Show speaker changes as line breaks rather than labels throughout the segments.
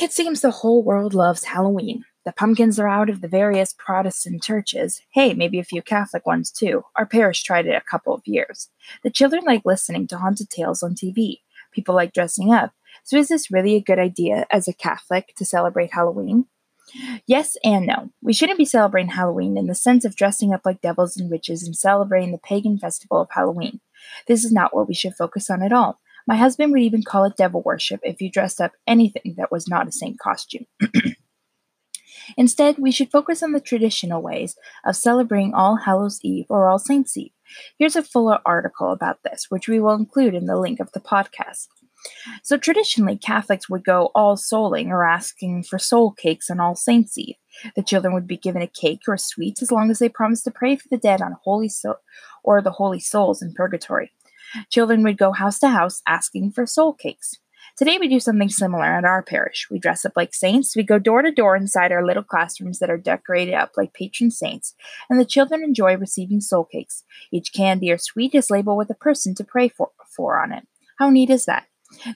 It seems the whole world loves Halloween. The pumpkins are out of the various Protestant churches. Hey, maybe a few Catholic ones too. Our parish tried it a couple of years. The children like listening to haunted tales on TV. People like dressing up. So is this really a good idea as a Catholic to celebrate Halloween? Yes and no. We shouldn't be celebrating Halloween in the sense of dressing up like devils and witches and celebrating the pagan festival of Halloween. This is not what we should focus on at all. My husband would even call it devil worship if you dressed up anything that was not a saint costume. Instead, we should focus on the traditional ways of celebrating All Hallows Eve or All Saints Eve. Here's a fuller article about this, which we will include in the link of the podcast. So, traditionally, Catholics would go all souling or asking for soul cakes on All Saints Eve. The children would be given a cake or a sweet as long as they promised to pray for the dead on holy soul or the holy souls in purgatory. Children would go house to house asking for soul cakes. Today we do something similar at our parish. We dress up like saints. We go door to door inside our little classrooms that are decorated up like patron saints, and the children enjoy receiving soul cakes. Each candy or sweet is labeled with a person to pray for, for on it. How neat is that?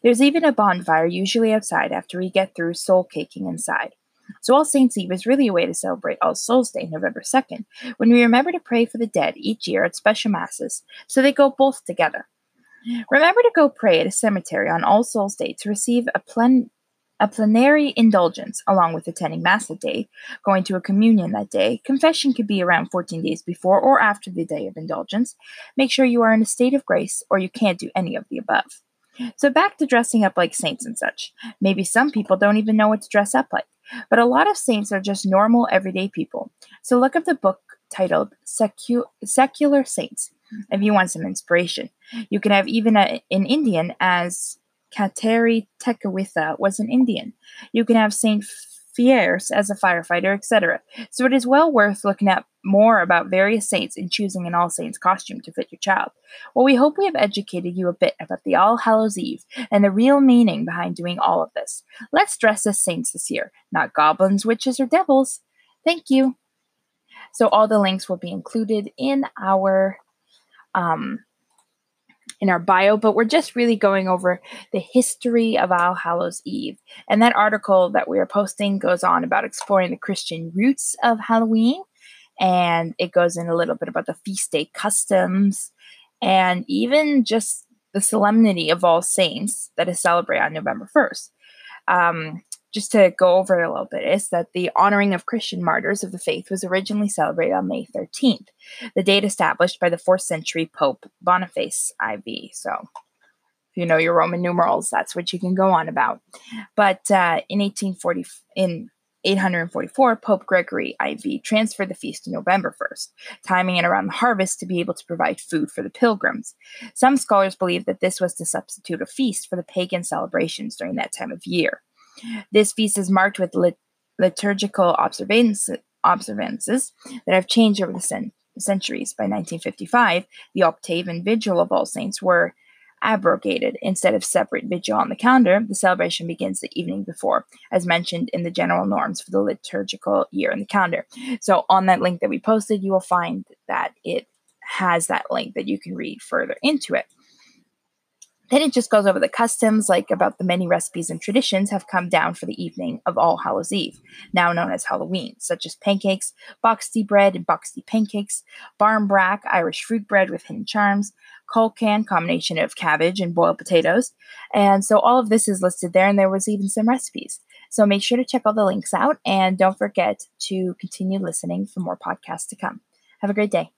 There's even a bonfire, usually outside, after we get through soul caking inside. So All Saints Eve is really a way to celebrate All Souls Day, November 2nd, when we remember to pray for the dead each year at special masses, so they go both together. Remember to go pray at a cemetery on All Souls Day to receive a, plen- a plenary indulgence, along with attending Mass that day, going to a communion that day. Confession could be around 14 days before or after the day of indulgence. Make sure you are in a state of grace, or you can't do any of the above. So, back to dressing up like saints and such. Maybe some people don't even know what to dress up like, but a lot of saints are just normal, everyday people. So, look up the book titled Secu- Secular Saints if you want some inspiration. You can have even a, an Indian as Kateri Tekakwitha was an Indian. You can have Saint Fierce as a firefighter, etc. So it is well worth looking at more about various saints and choosing an All Saints costume to fit your child. Well, we hope we have educated you a bit about the All Hallows Eve and the real meaning behind doing all of this. Let's dress as saints this year, not goblins, witches, or devils. Thank you. So all the links will be included in our um, in our bio, but we're just really going over the history of All Hallows Eve. And that article that we are posting goes on about exploring the Christian roots of Halloween, and it goes in a little bit about the feast day customs, and even just the solemnity of All Saints that is celebrated on November 1st. Um, just to go over it a little bit, is that the honoring of Christian martyrs of the faith was originally celebrated on May 13th, the date established by the 4th century Pope Boniface IV. So, if you know your Roman numerals, that's what you can go on about. But uh, in 1840, in 844, Pope Gregory IV transferred the feast to November 1st, timing it around the harvest to be able to provide food for the pilgrims. Some scholars believe that this was to substitute a feast for the pagan celebrations during that time of year. This feast is marked with lit- liturgical observance- observances that have changed over the cen- centuries. By 1955, the octave and vigil of All Saints were abrogated. Instead of separate vigil on the calendar, the celebration begins the evening before, as mentioned in the general norms for the liturgical year in the calendar. So, on that link that we posted, you will find that it has that link that you can read further into it. Then it just goes over the customs, like about the many recipes and traditions have come down for the evening of All Hallows Eve, now known as Halloween, such as pancakes, boxty bread and boxty pancakes, barmbrack, Irish fruit bread with hidden charms, colcan, combination of cabbage and boiled potatoes. And so all of this is listed there, and there was even some recipes. So make sure to check all the links out, and don't forget to continue listening for more podcasts to come. Have a great day.